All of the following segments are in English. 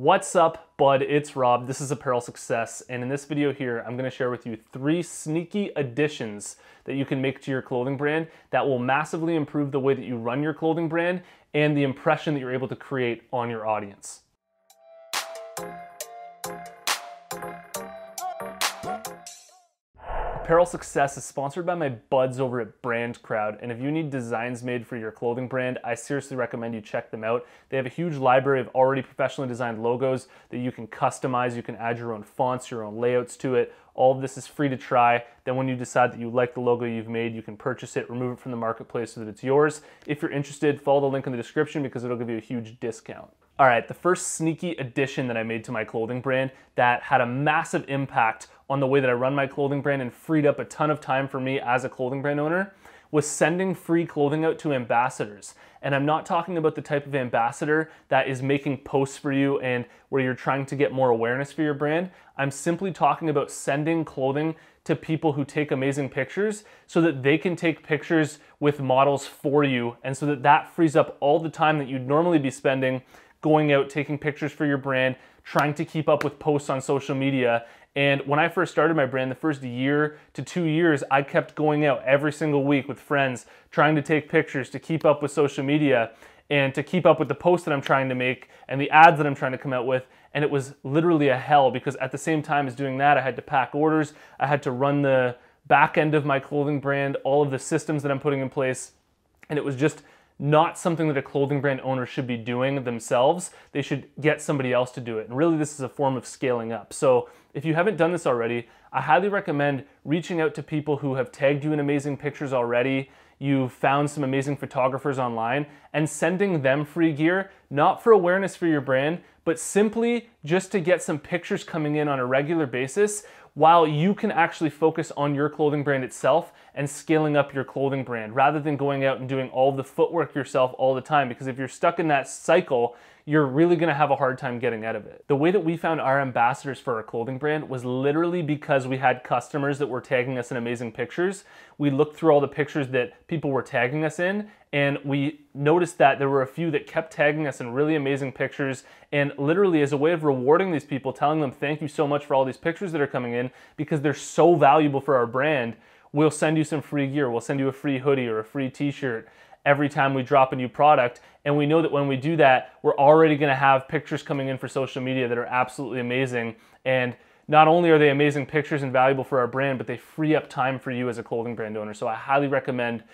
What's up, bud? It's Rob. This is Apparel Success, and in this video here, I'm gonna share with you three sneaky additions that you can make to your clothing brand that will massively improve the way that you run your clothing brand and the impression that you're able to create on your audience. Apparel Success is sponsored by my buds over at Brand Crowd. And if you need designs made for your clothing brand, I seriously recommend you check them out. They have a huge library of already professionally designed logos that you can customize. You can add your own fonts, your own layouts to it. All of this is free to try. Then when you decide that you like the logo you've made, you can purchase it, remove it from the marketplace so that it's yours. If you're interested, follow the link in the description because it'll give you a huge discount. All right, the first sneaky addition that I made to my clothing brand that had a massive impact on the way that I run my clothing brand and freed up a ton of time for me as a clothing brand owner was sending free clothing out to ambassadors. And I'm not talking about the type of ambassador that is making posts for you and where you're trying to get more awareness for your brand. I'm simply talking about sending clothing to people who take amazing pictures so that they can take pictures with models for you and so that that frees up all the time that you'd normally be spending going out, taking pictures for your brand, trying to keep up with posts on social media. And when I first started my brand, the first year to two years, I kept going out every single week with friends, trying to take pictures to keep up with social media and to keep up with the posts that I'm trying to make and the ads that I'm trying to come out with. And it was literally a hell because at the same time as doing that, I had to pack orders, I had to run the back end of my clothing brand, all of the systems that I'm putting in place. And it was just not something that a clothing brand owner should be doing themselves. They should get somebody else to do it. And really, this is a form of scaling up. So, if you haven't done this already, I highly recommend reaching out to people who have tagged you in amazing pictures already. You've found some amazing photographers online and sending them free gear, not for awareness for your brand, but simply just to get some pictures coming in on a regular basis while you can actually focus on your clothing brand itself and scaling up your clothing brand rather than going out and doing all the footwork yourself all the time. Because if you're stuck in that cycle, you're really gonna have a hard time getting out of it. The way that we found our ambassadors for our clothing brand was literally because we had customers that were tagging us in amazing pictures. We looked through all the pictures that people were tagging us in and we noticed that there were a few that kept tagging us in really amazing pictures and literally as a way of rewarding these people telling them thank you so much for all these pictures that are coming in because they're so valuable for our brand we'll send you some free gear we'll send you a free hoodie or a free t-shirt every time we drop a new product. And we know that when we do that, we're already going to have pictures coming in for social media that are absolutely amazing. And not only are they amazing pictures and valuable for our brand, but they free up time for you as a clothing brand owner. So I highly recommend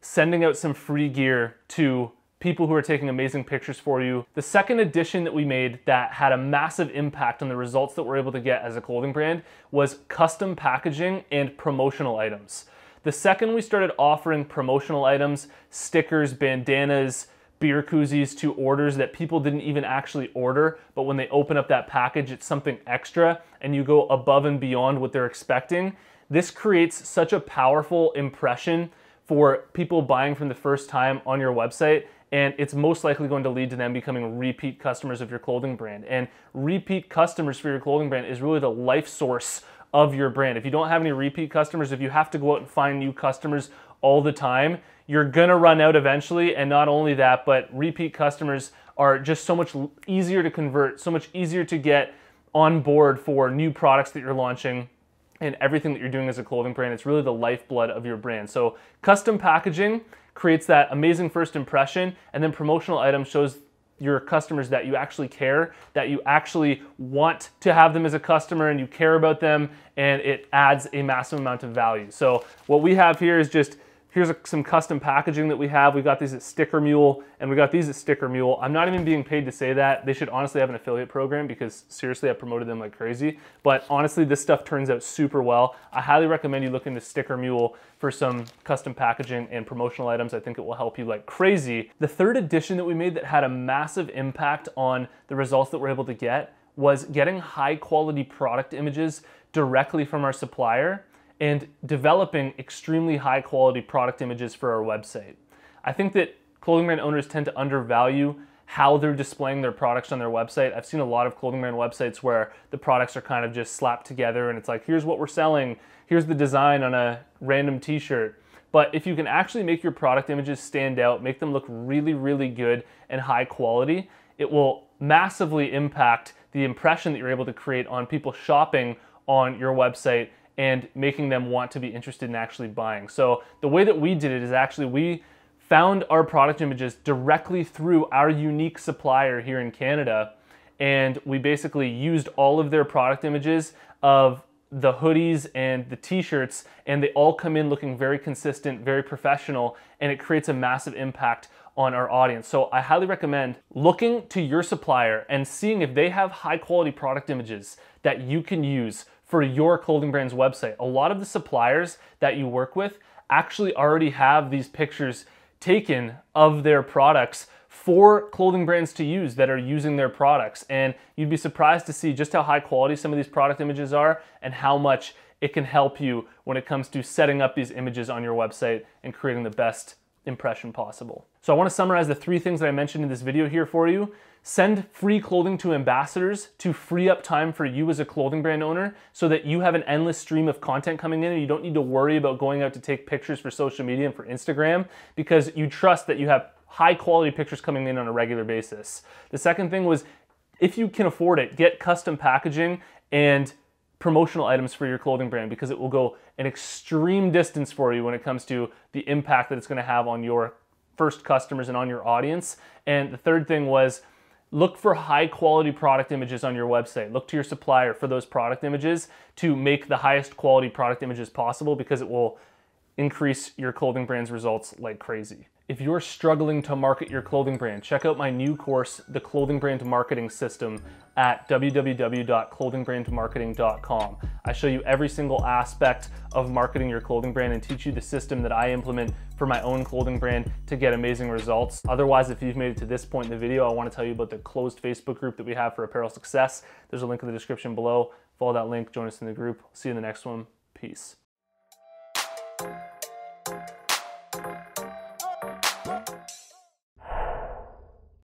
sending out some free gear to people who are taking amazing pictures for you. The second addition that we made that had a massive impact on the results that we're able to get as a clothing brand was custom packaging and promotional items. The second we started offering promotional items, stickers, bandanas, beer koozies to orders that people didn't even actually order, but when they open up that package, it's something extra and you go above and beyond what they're expecting. This creates such a powerful impression for people buying from the first time on your website and it's most likely going to lead to them becoming repeat customers of your clothing brand. And repeat customers for your clothing brand is really the life source of your brand. If you don't have any repeat customers, if you have to go out and find new customers all the time, you're gonna run out eventually. And not only that, but repeat customers are just so much easier to convert, so much easier to get on board for new products that you're launching and everything that you're doing as a clothing brand. It's really the lifeblood of your brand. So custom packaging creates that amazing first impression and then promotional items shows your customers that you actually care, that you actually want to have them as a customer and you care about them and it adds a massive amount of value. So what we have here is just Here's a, some custom packaging that we have. We got these at Sticker Mule and we got these at Sticker Mule. I'm not even being paid to say that. They should honestly have an affiliate program because seriously, I promoted them like crazy. But honestly, this stuff turns out super well. I highly recommend you look into Sticker Mule for some custom packaging and promotional items. I think it will help you like crazy. The third edition that we made that had a massive impact on the results that we're able to get was getting high quality product images directly from our supplier and developing extremely high quality product images for our website. I think that clothing brand owners tend to undervalue how they're displaying their products on their website. I've seen a lot of clothing brand websites where the products are kind of just slapped together and it's like, here's what we're selling, here's the design on a random t shirt. But if you can actually make your product images stand out, make them look really, really good and high quality, it will massively impact the impression that you're able to create on people shopping on your website and making them want to be interested in actually buying. So the way that we did it is actually we found our product images directly through our unique supplier here in Canada and we basically used all of their product images of the hoodies and the t-shirts and they all come in looking very consistent, very professional and it creates a massive impact on our audience. So I highly recommend looking to your supplier and seeing if they have high quality product images that you can use for your clothing brand's website. A lot of the suppliers that you work with actually already have these pictures taken of their products for clothing brands to use that are using their products. And you'd be surprised to see just how high quality some of these product images are and how much it can help you when it comes to setting up these images on your website and creating the best impression possible. So I wanna summarize the three things that I mentioned in this video here for you. Send free clothing to ambassadors to free up time for you as a clothing brand owner so that you have an endless stream of content coming in and you don't need to worry about going out to take pictures for social media and for Instagram because you trust that you have high quality pictures coming in on a regular basis. The second thing was if you can afford it, get custom packaging and promotional items for your clothing brand because it will go an extreme distance for you when it comes to the impact that it's going to have on your first customers and on your audience. And the third thing was look for high quality product images on your website. Look to your supplier for those product images to make the highest quality product images possible because it will increase your clothing brand's results like crazy. If you're struggling to market your clothing brand, check out my new course, The Clothing Brand Marketing System, at www.clothingbrandmarketing.com. I show you every single aspect of marketing your clothing brand and teach you the system that I implement for my own clothing brand to get amazing results. Otherwise, if you've made it to this point in the video, I wanna tell you about the closed Facebook group that we have for apparel success. There's a link in the description below. Follow that link, join us in the group. See you in the next one. Peace.